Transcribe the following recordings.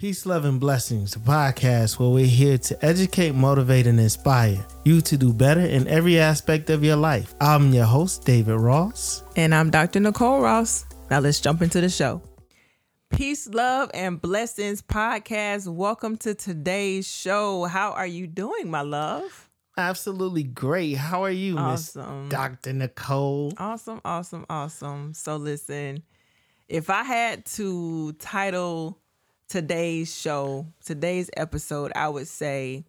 Peace, love, and blessings, a podcast where we're here to educate, motivate, and inspire you to do better in every aspect of your life. I'm your host, David Ross. And I'm Dr. Nicole Ross. Now let's jump into the show. Peace, love, and blessings podcast. Welcome to today's show. How are you doing, my love? Absolutely great. How are you, Miss Dr. Nicole? Awesome, awesome, awesome. So listen, if I had to title today's show, today's episode, I would say,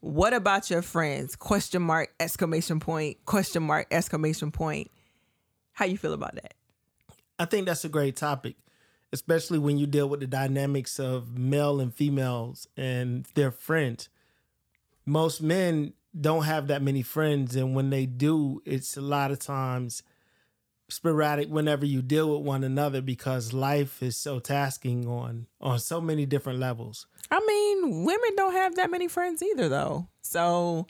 what about your friends? Question mark, exclamation point, question mark, exclamation point. How you feel about that? I think that's a great topic, especially when you deal with the dynamics of male and females and their friends. Most men don't have that many friends, and when they do, it's a lot of times sporadic whenever you deal with one another because life is so tasking on on so many different levels. I mean, women don't have that many friends either, though. So,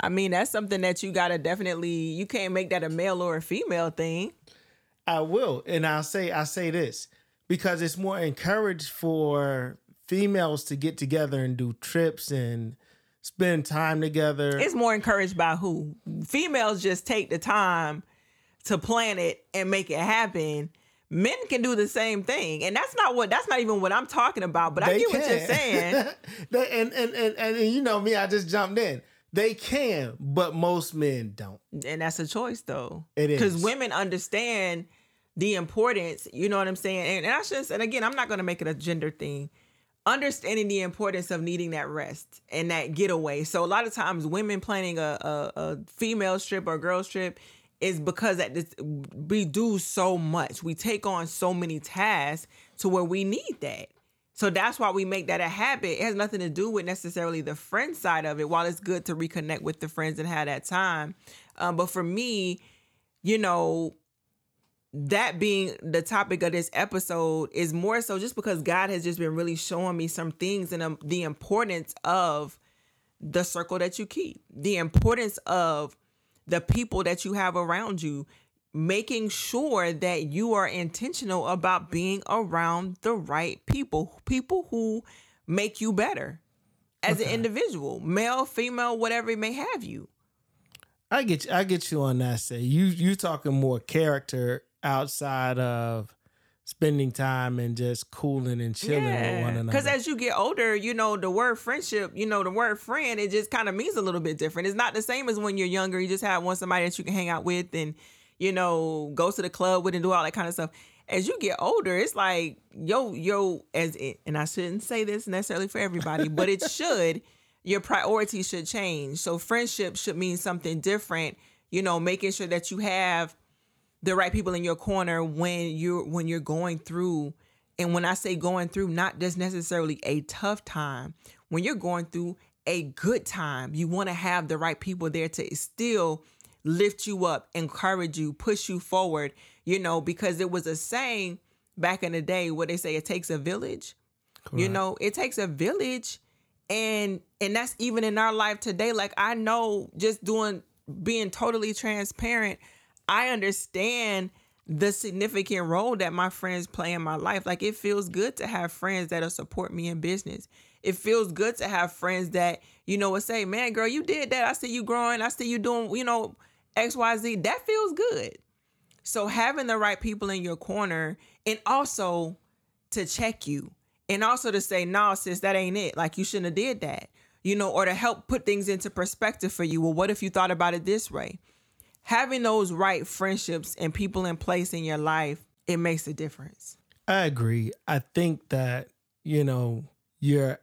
I mean, that's something that you gotta definitely. You can't make that a male or a female thing. I will, and I'll say I say this because it's more encouraged for females to get together and do trips and spend time together. It's more encouraged by who? Females just take the time to plan it and make it happen. Men can do the same thing, and that's not what. That's not even what I'm talking about. But I They get what you're saying. They- and, and, and, and you know me, I just jumped in. They can, but most men don't. and that's a choice though It because women understand the importance you know what i'm saying and, and i should and again i'm not going to make it a gender thing understanding the importance of needing that rest and that getaway so a lot of times women planning a, a, a female trip or girls trip is because that this, we do so much we take on so many tasks to where we need that so that's why we make that a habit. It has nothing to do with necessarily the friend side of it. While it's good to reconnect with the friends and have that time, um, but for me, you know, that being the topic of this episode is more so just because God has just been really showing me some things and um, the importance of the circle that you keep, the importance of the people that you have around you, making sure that you are intentional about being around the right people, people who make you better as an individual, male, female, whatever it may have you. I get you, I get you on that. Say you you talking more character outside of spending time and just cooling and chilling with one another. Because as you get older, you know, the word friendship, you know, the word friend, it just kind of means a little bit different. It's not the same as when you're younger. You just have one somebody that you can hang out with and, you know, go to the club with and do all that kind of stuff. As you get older, it's like, yo, yo, as it, and I shouldn't say this necessarily for everybody, but it should, your priorities should change. So friendship should mean something different, you know, making sure that you have the right people in your corner when you're when you're going through and when I say going through not just necessarily a tough time. When you're going through a good time you want to have the right people there to still lift you up encourage you push you forward you know because it was a saying back in the day where they say it takes a village you know it takes a village and and that's even in our life today. Like i know just doing being totally transparent i understand the significant role that my friends play in my life like it feels good to have friends that'll support me in business it feels good to have friends that you know will say man girl you did that i see you growing i see you doing you know xyz that feels good so having the right people in your corner and also to check you and also to say, no, sis, that ain't it. Like you shouldn't have did that. You know, or to help put things into perspective for you. Well, what if you thought about it this way? Having those right friendships and people in place in your life, it makes a difference. I agree. I think that you know your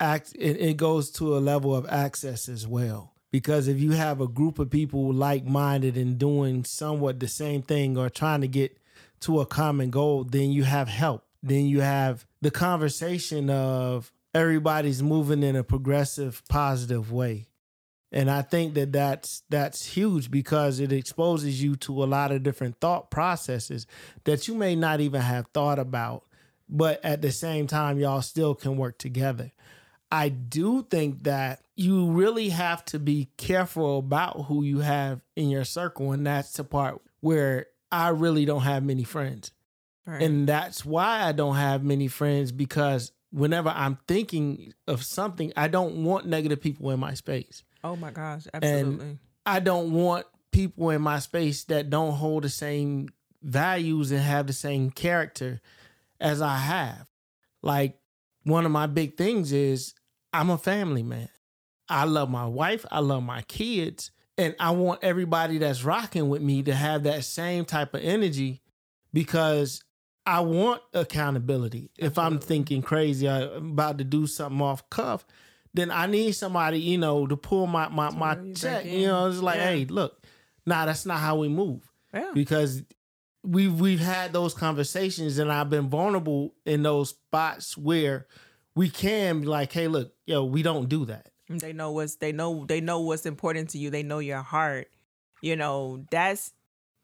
act it, it goes to a level of access as well. Because if you have a group of people like minded and doing somewhat the same thing or trying to get to a common goal, then you have help. Then you have the conversation of everybody's moving in a progressive, positive way. And I think that that's that's huge because it exposes you to a lot of different thought processes that you may not even have thought about, but at the same time y'all still can work together. I do think that you really have to be careful about who you have in your circle and that's the part where I really don't have many friends. Right. And that's why I don't have many friends because whenever I'm thinking of something, I don't want negative people in my space. Oh my gosh, absolutely. And I don't want people in my space that don't hold the same values and have the same character as I have. Like one of my big things is I'm a family man. I love my wife, I love my kids, and I want everybody that's rocking with me to have that same type of energy because I want accountability. If I'm thinking crazy, I'm about to do something off cuff, then I need somebody, you know, to pull my my, my check. You know, it's like, yeah. hey, look, nah, that's not how we move. Yeah. Because we've we've had those conversations and I've been vulnerable in those spots where we can be like, hey, look, yo, we don't do that. They know what's they know they know what's important to you. They know your heart. You know, that's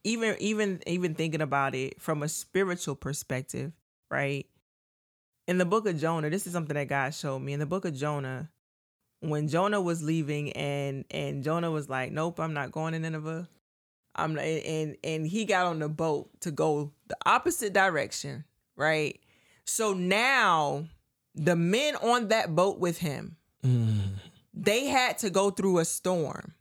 even even even thinking about it from a spiritual perspective, right? In the book of Jonah, this is something that God showed me. In the book of Jonah, when Jonah was leaving and and Jonah was like, "Nope, I'm not going to Nineveh." I'm and and he got on the boat to go the opposite direction, right? So now the men on that boat with him, mm. they had to go through a storm,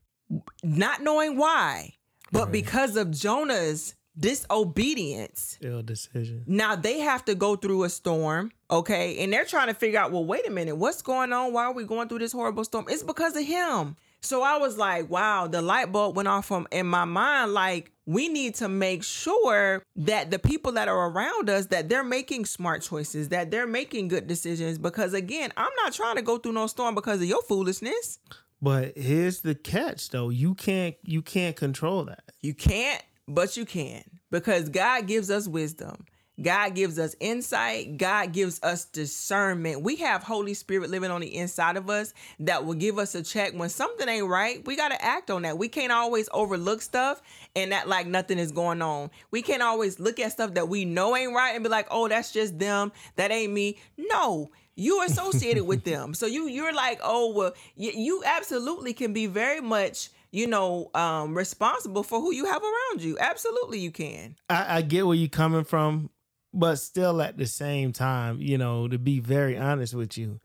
not knowing why. But right. because of Jonah's disobedience, ill decision. Now they have to go through a storm, okay? And they're trying to figure out, well, wait a minute, what's going on? Why are we going through this horrible storm? It's because of him. So I was like, wow, the light bulb went off from in my mind like we need to make sure that the people that are around us that they're making smart choices, that they're making good decisions because again, I'm not trying to go through no storm because of your foolishness. But here's the catch though. You can't you can't control that. You can't, but you can. Because God gives us wisdom. God gives us insight. God gives us discernment. We have Holy Spirit living on the inside of us that will give us a check when something ain't right. We got to act on that. We can't always overlook stuff and that like nothing is going on. We can't always look at stuff that we know ain't right and be like, "Oh, that's just them. That ain't me." No you associated with them so you you're like oh well you, you absolutely can be very much you know um responsible for who you have around you absolutely you can I, I get where you're coming from but still at the same time you know to be very honest with you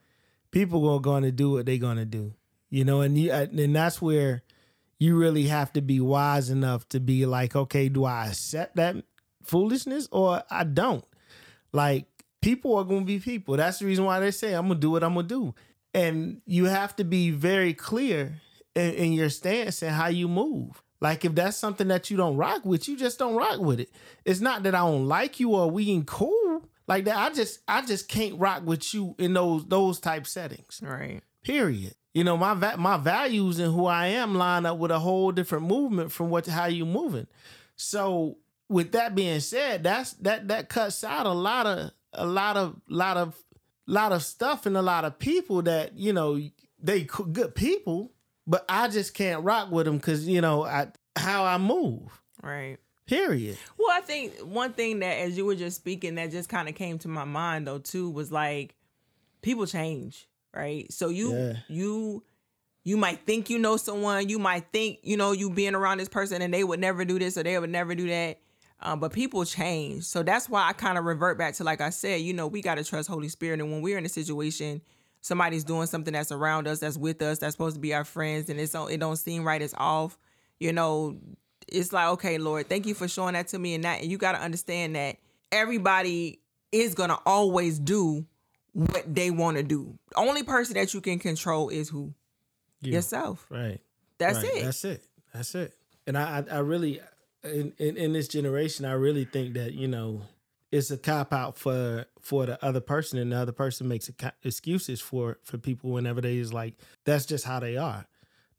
people are going to do what they're going to do you know and you uh, and that's where you really have to be wise enough to be like okay do i accept that foolishness or i don't like people are going to be people. That's the reason why they say, I'm going to do what I'm going to do. And you have to be very clear in, in, your stance and how you move. Like if that's something that you don't rock with, you just don't rock with it. It's not that I don't like you or we ain't cool like that. I just I just can't rock with you in those those type settings. Right. Period. You know my va- my values and who I am line up with a whole different movement from what how you moving. So with that being said, that's that that cuts out a lot of a lot of lot of lot of stuff and a lot of people that you know they good people, but I just can't rock with them because you know I how I move. Right. Period. Well, I think one thing that as you were just speaking that just kind of came to my mind though too was like people change, right? So you yeah. you you might think you know someone, you might think, you know, you being around this person and they would never do this or they would never do that. Um, but people change. So that's why I kind of revert back to, like I said, you know, we got to trust Holy Spirit. And when we're in a situation, somebody's doing something that's around us, that's with us, that's supposed to be our friends, and it's it don't seem right, it's off, you know, it's like, okay, Lord, thank you for showing that to me. And that, and you got to understand that everybody is to always do what they want to do. The only person that you can control is who? You. Yourself. Right. That's right. it. That's it. That's it. And I, I, I really, in, in, in this generation, I really think that you know it's a cop out for for the other person, and the other person makes excuses for for people whenever they is like that's just how they are.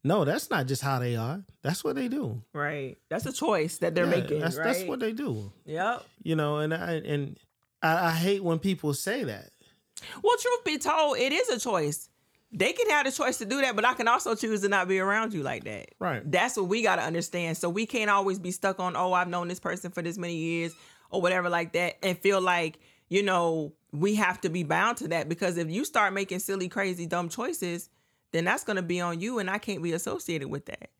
No, that's not just how they are. That's what they do. Right. That's a choice that they're yeah, making. That's right? that's what they do. Yep. You know, and I and I, I hate when people say that. Well, truth be told, it is a choice they can have the choice to do that, but I can also choose to not be around you like that. Right. That's what we got to understand. So we can't always be stuck on, oh, I've known this person for this many years or whatever like that and feel like, you know, we have to be bound to that because if you start making silly, crazy, dumb choices, then that's going to be on you and I can't be associated with that.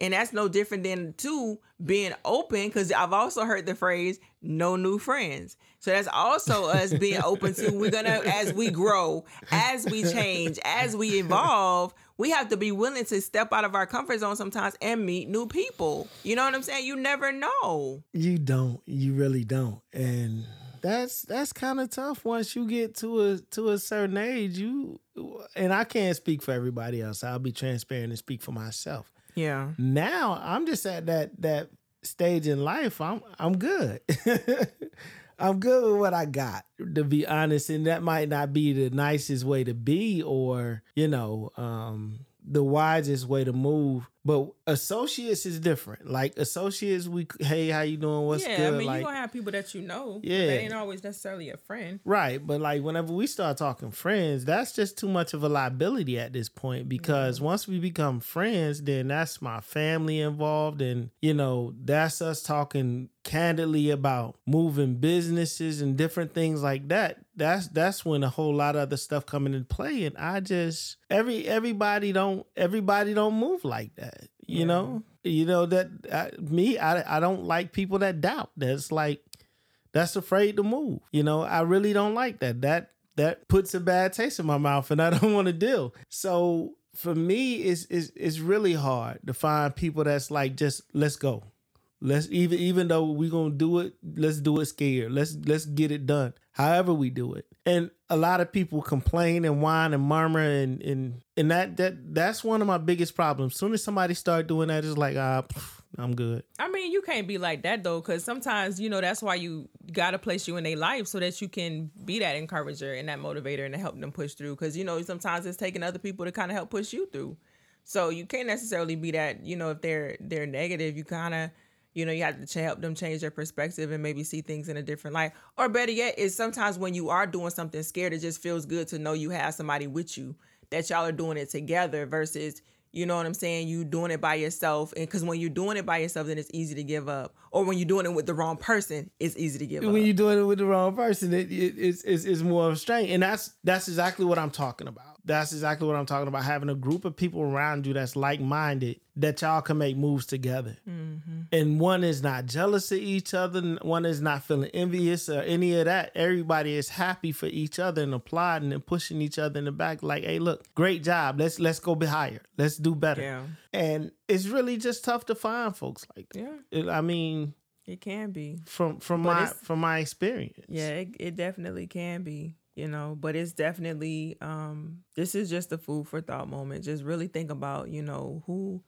And that's no different than two being open because I've also heard the phrase no new friends. So that's also us being open to we're gonna as we grow, as we change, as we evolve, we have to be willing to step out of our comfort zone sometimes and meet new people. You know what I'm saying? You never know. You don't. You really don't. And that's that's kind of tough once you get to a to a certain age. You and I can't speak for everybody else. I'll be transparent and speak for myself. Yeah. Now I'm just at that that stage in life. I'm I'm good. I'm good with what I got, to be honest. And that might not be the nicest way to be or, you know, um, the wisest way to move. But associates is different. Like associates, we hey, how you doing? What's yeah, good? I mean, like, you're gonna have people that you know. Yeah. They ain't always necessarily a friend. Right, but like whenever we start talking friends, that's just too much of a liability at this point because mm-hmm. once we become friends, then that's my family involved and you know, that's us talking candidly about moving businesses and different things like that. That's that's when a whole lot of other stuff coming into play and I just every everybody don't everybody don't move like that. You know? You know that I, me I I don't like people that doubt. That's like that's afraid to move. You know, I really don't like that. That that puts a bad taste in my mouth and I don't want to deal. So for me it's, it's it's really hard to find people that's like just let's go. Let's even even though we're gonna do it, let's do it scared. Let's let's get it done. However we do it. And a lot of people complain and whine and murmur and and and that that that's one of my biggest problems. Soon as somebody start doing that, it's like ah, pff, I'm good. I mean, you can't be like that though, because sometimes you know that's why you gotta place you in their life so that you can be that encourager and that motivator and to help them push through. Because you know sometimes it's taking other people to kind of help push you through. So you can't necessarily be that. You know, if they're they're negative, you kind of you know you have to ch- help them change their perspective and maybe see things in a different light. Or better yet, is sometimes when you are doing something scared, it just feels good to know you have somebody with you that y'all are doing it together versus you know what I'm saying? You doing it by yourself, and because when you're doing it by yourself, then it's easy to give up. Or when you're doing it with the wrong person, it's easy to give up. when you're doing it with the wrong person, it, it it's, it's it's more of a strain, and that's that's exactly what I'm talking about. That's exactly what I'm talking about. Having a group of people around you that's like minded, that y'all can make moves together, mm-hmm. and one is not jealous of each other, one is not feeling envious or any of that. Everybody is happy for each other and applauding and pushing each other in the back, like, "Hey, look, great job. Let's let's go be higher. Let's do better." Yeah. And it's really just tough to find folks like that. Yeah, I mean, it can be. from from But my from my experience. Yeah, it, it definitely can be, you know, but it's definitely um this is just a food for thought moment. Just really think about, you know, who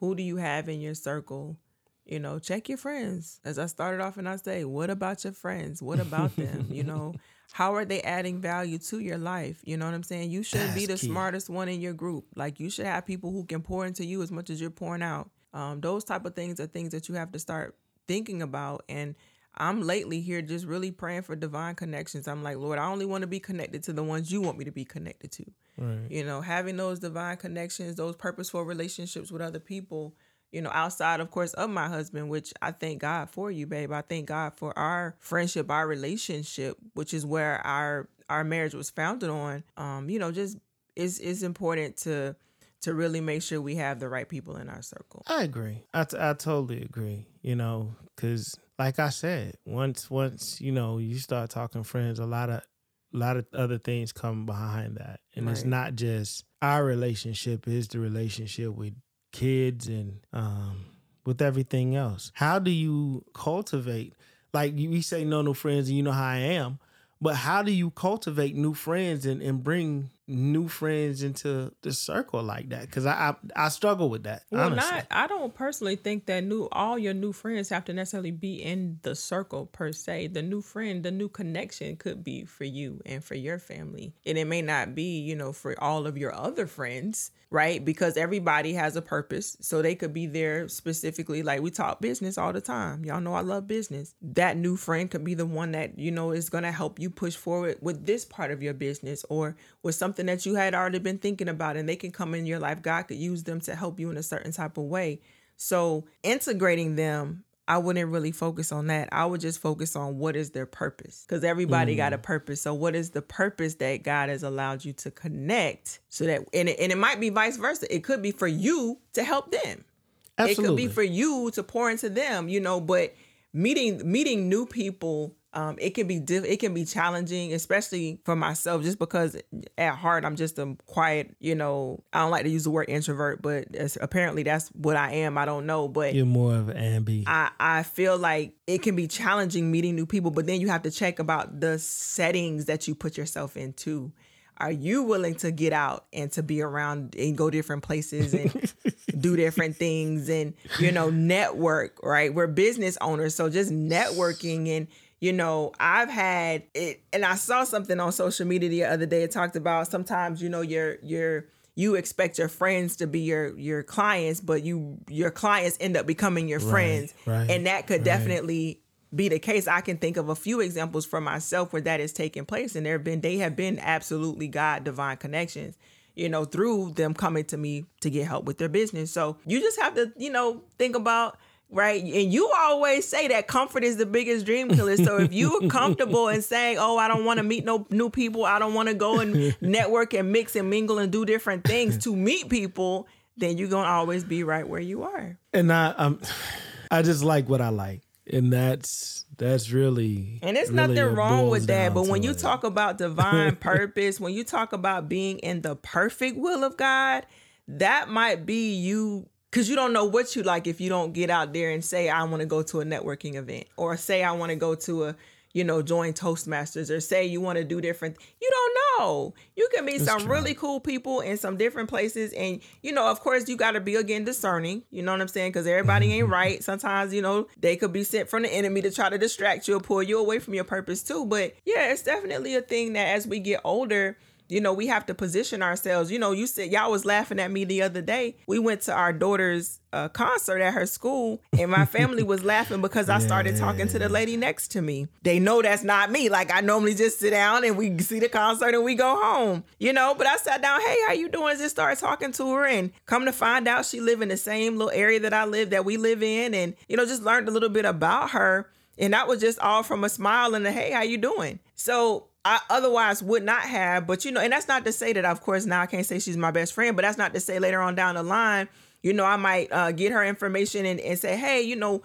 who do you have in your circle? You know, check your friends. As I started off and I say, what about your friends? What about them? you know, how are they adding value to your life? You know what I'm saying? You should be the key. smartest one in your group. Like you should have people who can pour into you as much as you're pouring out. Um, those type of things are things that you have to start thinking about. And I'm lately here just really praying for divine connections. I'm like, Lord, I only want to be connected to the ones you want me to be connected to. Right. You know, having those divine connections, those purposeful relationships with other people, you know, outside, of course, of my husband, which I thank God for you, babe. I thank God for our friendship, our relationship, which is where our our marriage was founded on. Um, you know, just it's it's important to to really make sure we have the right people in our circle. I agree. I, t- I totally agree. You know, because like I said, once once you know you start talking friends, a lot of a lot of other things come behind that, and it's not just our relationship; is the relationship with kids and um, with everything else. How do you cultivate? Like you, we say, no no friends, and you know how I am. But how do you cultivate new friends and, and bring new friends into the circle like that? Because I, I I struggle with that. Well, honestly. not. I don't personally think that new all your new friends have to necessarily be in the circle per se. The new friend, the new connection could be for you and for your family, and it may not be, you know, for all of your other friends, right? Because everybody has a purpose, so they could be there specifically. Like we talk business all the time. Y'all know I love business. That new friend could be the one that you know is going to help you push forward with this part of your business or with something that you had already been thinking about, and they can come in your life. God could use them to help you in a certain type of way. So integrating them, I wouldn't really focus on that. I would just focus on what is their purpose because everybody got a mm. purpose. So what is the purpose that God has allowed you to connect so that and it, and it might be vice versa. It could be for you to help them. It could be for you to pour into them, you know, but meeting meeting new people um, it can be diff- it can be challenging, especially for myself, just because at heart I'm just a quiet, you know. I don't like to use the word introvert, but apparently that's what I am. I don't know, but You're more of an ambi. I, I feel like it can be challenging meeting new people, but then you have to check about the settings that you put yourself into. Are you willing to get out and to be around and go different places and do different things and, you know, network, right? We're business owners. So just networking and, you know, I've had it and I saw something on social media the other day. It talked about sometimes, you know, your your you expect your friends to be your your clients, but you your clients end up becoming your friends. right, and that could right. definitely be the case. I can think of a few examples for myself where that is taking place, and there have been they have been absolutely God divine connections. You know, through them coming to me to get help with their business. So you just have to, you know, think about right. And you always say that comfort is the biggest dream killer. So if you're comfortable in saying, "Oh, I don't want to meet no new people. I don't want to go and network and mix and mingle and do different things to meet people," then you're gonna always be right where you are. and I, I'm, I just like what I like, and that's that's really. And there's really nothing wrong with that. But when you it. talk about divine purpose, when you talk about being in the perfect will of God, that might be you because you don't know what you like if you don't get out there and say, I want to go to a networking event or say, I want to go to a, you know, join Toastmasters or say you want to do different. You don't know. You can meet some true. really cool people in some different places. And, you know, of course, you got to be again discerning. You know what I'm saying? Because everybody ain't mm-hmm. right. Sometimes, you know, they could be sent from the enemy to try to distract you or pull you away from your purpose too. But yeah, it's definitely a thing that as we get older, you know, we have to position ourselves. You know, you said y'all was laughing at me the other day. We went to our daughter's uh, concert at her school, and my family was laughing because I started talking to the lady next to me. They know that's not me. Like I normally just sit down and we see the concert and we go home. You know, but I sat down. Hey, how you doing? Just started talking to her, and come to find out she live in the same little area that I live that we live in, and you know, just learned a little bit about her. And that was just all from a smile and a hey, how you doing? So I otherwise would not have, but you know, and that's not to say that of course now I can't say she's my best friend, but that's not to say later on down the line, you know, I might uh, get her information and, and say, hey, you know,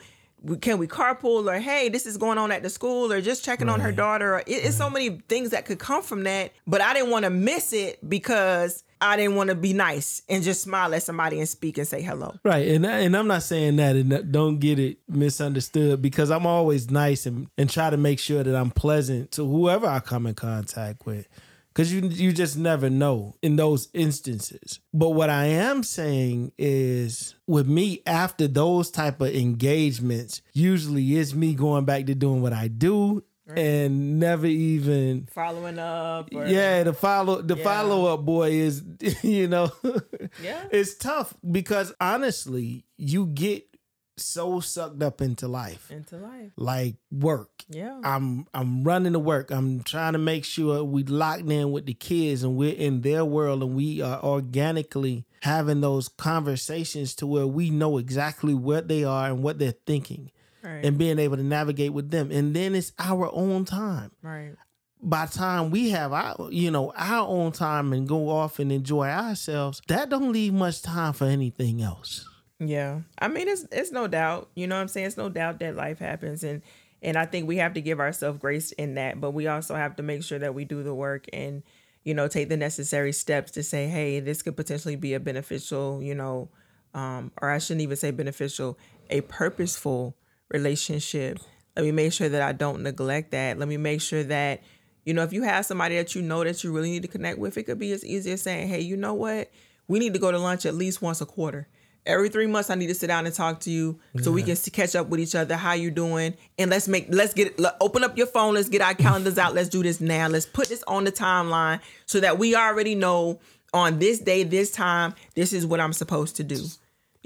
can we carpool or hey, this is going on at the school or just checking on her daughter. Or, it, it's so many things that could come from that, but I didn't want to miss it because I didn't want to be nice and just smile at somebody and speak and say hello. Right, and and I'm not saying that, and don't get it misunderstood because I'm always nice and and try to make sure that I'm pleasant to whoever I come in contact with, because you you just never know in those instances. But what I am saying is, with me after those type of engagements, usually it's me going back to doing what I do and never even Following up. Or, yeah, the follow the Yeah. follow up boy is you know Yeah. it's tough because honestly, you get so sucked up into life. Into life. Like work. Yeah. I'm I'm running to work. I'm trying to make sure we locked in with the kids and we're in their world and we are organically having those conversations to where we know exactly what they are and what they're thinking right. and being able to navigate with them. And then it's our own time right. by time we have our you know our own time and go off and enjoy ourselves that don't leave much time for anything else Yeah. I mean it's it's no doubt, you know what I'm saying? It's no doubt that life happens and and I think we have to give ourselves grace in that, but we also have to make sure that we do the work and you know take the necessary steps to say, "Hey, this could potentially be a beneficial, you know, um or I shouldn't even say beneficial, a purposeful relationship." Let me make sure that I don't neglect that. Let me make sure that you know, if you have somebody that you know that you really need to connect with, it could be as easy as saying, "Hey, you know what? We need to go to lunch at least once a quarter." Every three months, I need to sit down and talk to you so we can catch up with each other. How you doing? And let's make let's get let- open up your phone. Let's get our calendars out. Let's do this now. Let's put this on the timeline so that we already know on this day, this time, this is what I'm supposed to do.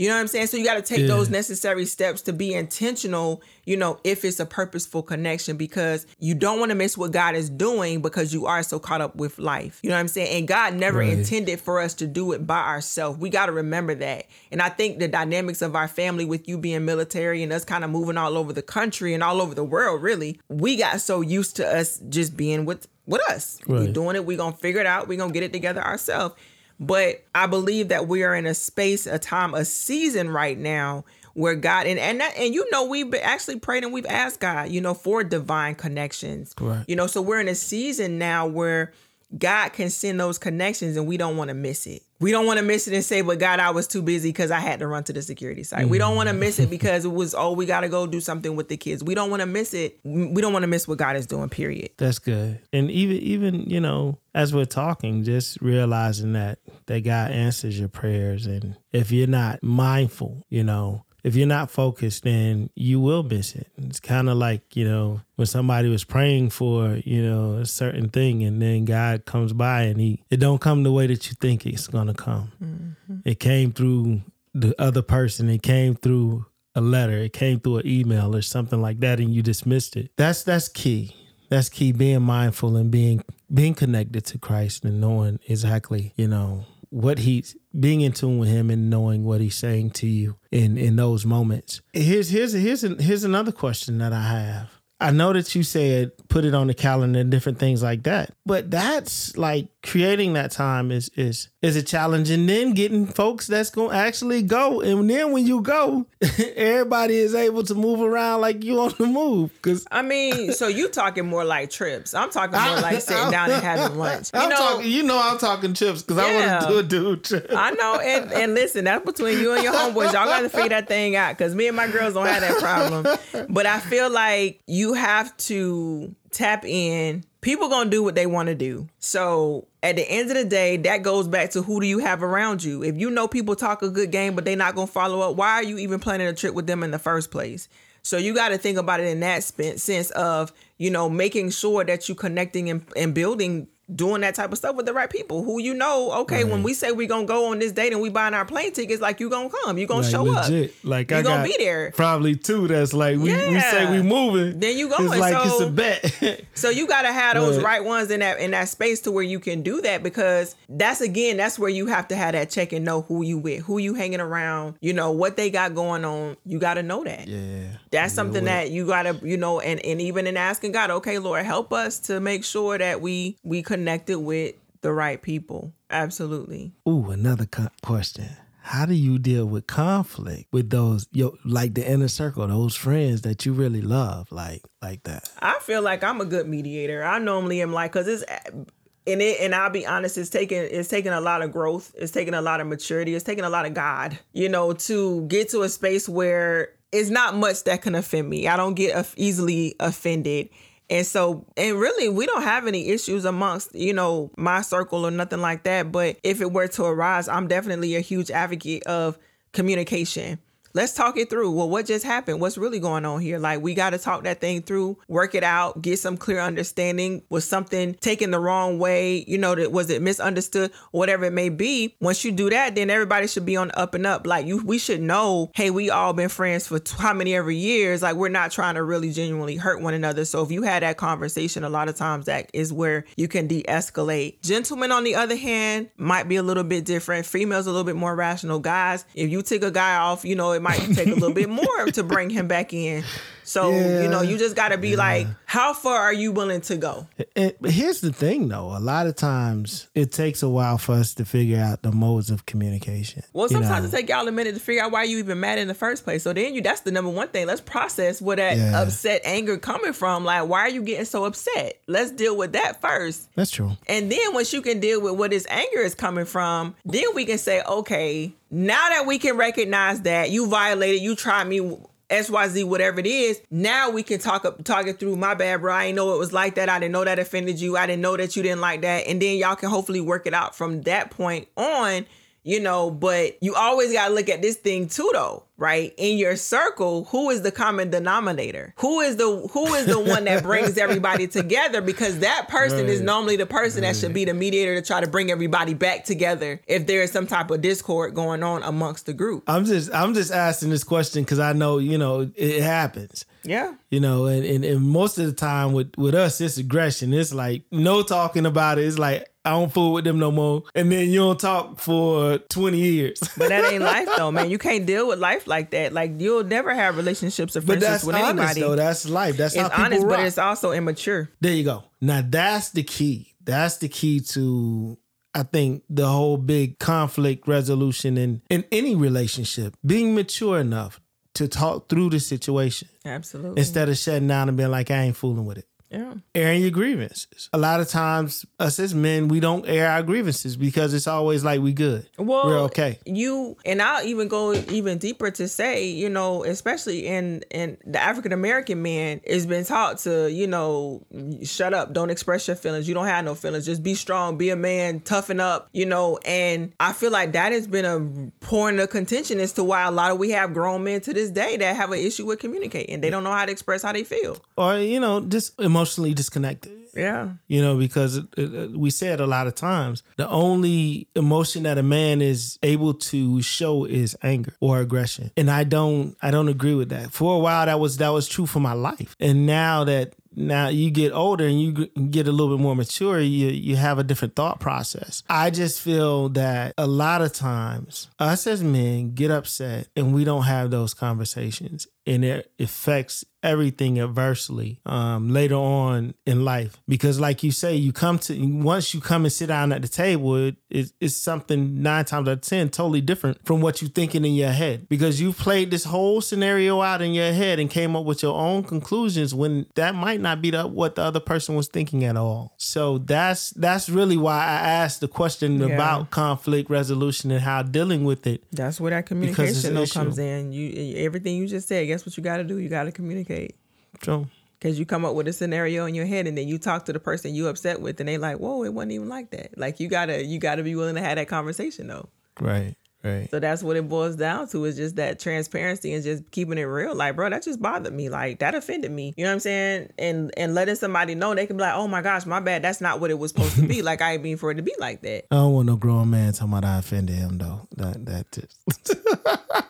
You know what I'm saying? So you got to take Yeah. those necessary steps to be intentional, you know, if it's a purposeful connection because you don't want to miss what God is doing because you are so caught up with life. You know what I'm saying? And God never Right. intended for us to do it by ourselves. We got to remember that. And I think the dynamics of our family with you being military and us kind of moving all over the country and all over the world, really, we got so used to us just being with with us. Right. doing it, We're going to figure it out, We're going to get it together ourselves. But I believe that we are in a space, a time, a season right now where God and and that, and you know we've actually prayed and we've asked God, you know, for divine connections. Right. You know, so we're in a season now where God can send those connections and we don't want to miss it. We don't want to miss it and say, but God, I was too busy because I had to run to the security site. We don't want to miss it mm-hmm. because it was, oh, we got to go do something with the kids. We don't want to miss it. We don't want to miss what God is doing, period. That's good. And even even, you know, as we're talking, just realizing that that God answers your prayers and if you're not mindful, you know, if you're not focused, then you will miss it. It's kind of like, you know, when somebody was praying for, you know, a certain thing and then God comes by and he it don't come the way that you think it's going to come. Mm-hmm. It came through the other person. It came through a letter. It came through an email or something like that and you dismissed it. That's that's key. That's key being mindful and being being connected to Christ and knowing exactly, you know, what he's being in tune with him and knowing what he's saying to you in in those moments. Here's here's here's here's another question that I have. I know that you said put it on the calendar and different things like that, but that's like creating that time is is is a challenge, and then getting folks that's gonna actually go, and then when you go, everybody is able to move around like you on the move. Cause I mean, so you talking more like trips? I'm talking more like sitting down and having lunch. You I'm know, talking, you know, I'm talking trips because Yeah. I want to do a dude trip. I know, and, and listen, that's between you and your homeboys. Y'all got to figure that thing out because me and my girls don't have that problem. But I feel like you have to tap in. People gonna do what they want to do. So at the end of the day, that goes back to who do you have around you. If you know people talk a good game, but they not gonna follow up, why are you even planning a trip with them in the first place? So you got to think about it in that sense of you know making sure that you connecting and, and building doing that type of stuff with the right people who you know okay when we say we gonna go on this date and we buying our plane tickets like you gonna come you gonna Like, show legit. up Like you I gonna be there Probably two. That's like we, we say we moving. Then you go. It's like it's a bet. So you gotta have those Right. right ones in that in that space to where you can do that because that's again that's where you have to have that check and know who you with, who you hanging around, you know what they got going on. You gotta know that. yeah. That's something that you gotta you know and and even in asking God, okay, Lord, help us to make sure that we we connected with the right people. Absolutely. Ooh, another co- question. How do you deal with conflict with those yo like the inner circle, those friends that you really love, like like that? I feel like I'm a good mediator. I normally am like, cause it's, and it, and I'll be honest, it's taking, it's taking a lot of growth. It's taking a lot of maturity. It's taking a lot of God, you know, to get to a space where it's not much that can offend me. I don't get easily offended. And so, and really, we don't have any issues amongst, you know, my circle or nothing like that. But if it were to arise, I'm definitely a huge advocate of communication. Let's talk it through. Well, what just happened? What's really going on here? Like, we got to talk that thing through, work it out, get some clear understanding. Was something taken the wrong way? You know, that was it misunderstood? Whatever it may be. Once you do that, then everybody should be on up and up. Like, you, we should know, hey, we all been friends for how many ever years? Like, we're not trying to really genuinely hurt one another. So if you had that conversation, a lot of times that is where you can de-escalate. Gentlemen, on the other hand, might be a little bit different. Females a little bit more rational. Guys, if you take a guy off, you know, it might take a little bit more to bring him back in. So, you know, you just got to be like, how far are you willing to go? And, but here's the thing, though. A lot of times, it takes a while for us to figure out the modes of communication. Well, you sometimes know? it take y'all a minute to figure out why you even mad in the first place. So then you that's the number one thing. Let's process where that Yeah. upset anger coming from. Like, why are you getting so upset? Let's deal with that first. that's true. And then once you can deal with what this anger is coming from, then we can say, okay, now that we can recognize that you violated, you tried me. XYZ, whatever it is, now we can talk up talk it through. My bad, bro. I didn't know it was like that. I didn't know that offended you. I didn't know that you didn't like that. And then y'all can hopefully work it out from that point on, you know. But you always gotta look at this thing too though, right? In your circle, who is the common denominator? Who is the who is the one that brings everybody together? Because that person is normally the person that should be the mediator to try to bring everybody back together if there is some type of discord going on amongst the group. I'm just I'm just asking this question because I know you know it happens. Yeah. You know, and, and, and most of the time with, with us, it's aggression. It's like no talking about it. It's like I don't fool with them no more. And then you don't talk for 20 years. But that ain't life though, man. You can't deal with life like that. Like you'll never have relationships or friendships with honest anybody. though. That's life. That's how it's people honest, rock. but it's also immature. There you go. Now that's the key. That's the key to I think the whole big conflict resolution in, in any relationship, being mature enough to talk through the situation Absolutely. instead of shutting down and being like, I ain't fooling with it. Yeah. Airing your grievances. A lot of times, us as men, we don't air our grievances because it's always like we good. Well, We're okay. You and I'll even go even deeper to say, you know, especially in in the African American man has been taught to, you know, shut up, don't express your feelings. You don't have no feelings. Just be strong, be a man, toughen up, you know. And I feel like that has been a point of contention as to why a lot of we have grown men to this day that have an issue with communicating. They don't know how to express how they feel. Or, you know, just emotionally disconnected. Yeah. you know because it, it, we say it a lot of times the only emotion that a man is able to show is anger or aggression. And i don't i don't agree with that. For a while that was that was true for my life. And now that now you get older and you get a little bit more mature you you have a different thought process. I just feel that a lot of times us as men get upset and we don't have those conversations and it affects everything adversely um, later on in life because like you say you come to once you come and sit down at the table it, it, it's something nine times out of ten totally different from what you're thinking in your head because you've played this whole scenario out in your head and came up with your own conclusions when that might not be the, what the other person was thinking at all so that's that's really why i asked the question Yeah. about conflict resolution and how dealing with it That's where that communication an though issue. comes in. You everything you just said, guess what you gotta do? You gotta communicate. so Cause you come up with a scenario in your head and then you talk to the person you upset with and they like, whoa, it wasn't even like that. Like you gotta you gotta be willing to have that conversation though. right right So that's what it boils down to is just that transparency and just keeping it real. Like, bro, that just bothered me. Like that offended me. You know what I'm saying? And and letting somebody know they can be like, oh my gosh, my bad. That's not what it was supposed to be. Like I ain't mean for it to be like that. I don't want no grown man talking about I offended him though. That that just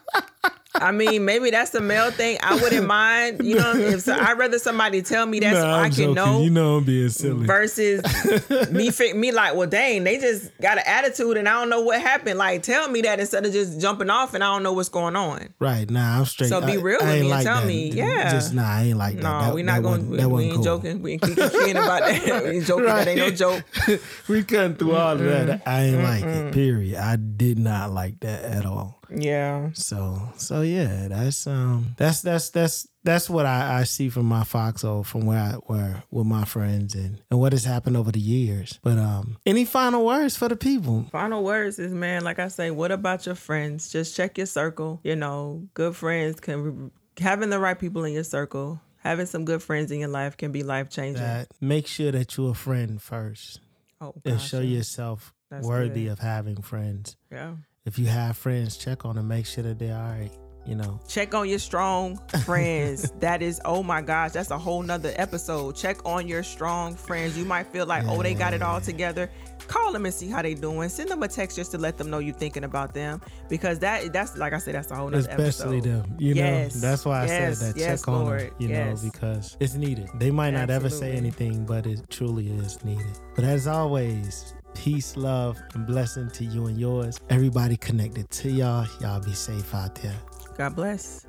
I mean, maybe that's the male thing. I wouldn't mind. You know, if so, I'd rather somebody tell me that so Nah, I can joking. know. You know I'm being silly. versus me me like, well, dang, they just got an attitude and I don't know what happened. Like, tell me that instead of just jumping off and I don't know what's going on. Right, nah, I'm straight. So be real I with ain't me and like tell that. me, yeah. Just nah, I ain't like that. No, that we're not going. We, we ain't cool. joking. We ain't kidding about that. we ain't joking. That ain't no joke. we cutting through all of that. I ain't like it. Period. I did not like that at all. Yeah. So so yeah, that's um that's that's that's that's what I, I see from my foxhole from where I where with my friends and, and what has happened over the years. But um any final words for the people? Final words is, man, like I say, what about your friends? Just check your circle. You know, good friends can having the right people in your circle. Having some good friends in your life can be life changing. That make sure that you're a friend first Oh, and show yeah. yourself That's worthy good. of having friends. Yeah. If you have friends, check on them, make sure that they're all right. You know, Check on your strong friends. that is, oh my gosh, that's a whole nother episode. Check on your strong friends. You might feel like, oh, they got it all together. Call them and see how they doing. Send them a text just to let them know you're thinking about them. Because that that's like I said, that's a whole nother especially episode. them. You Yes, know, that's why I yes, said that. yes, check on Lord, them. You yes. know, because it's needed. They might not ever say anything, but it truly is needed. But as always. Peace, love, and blessing to you and yours. Everybody connected to y'all. Y'all be safe out there. God bless.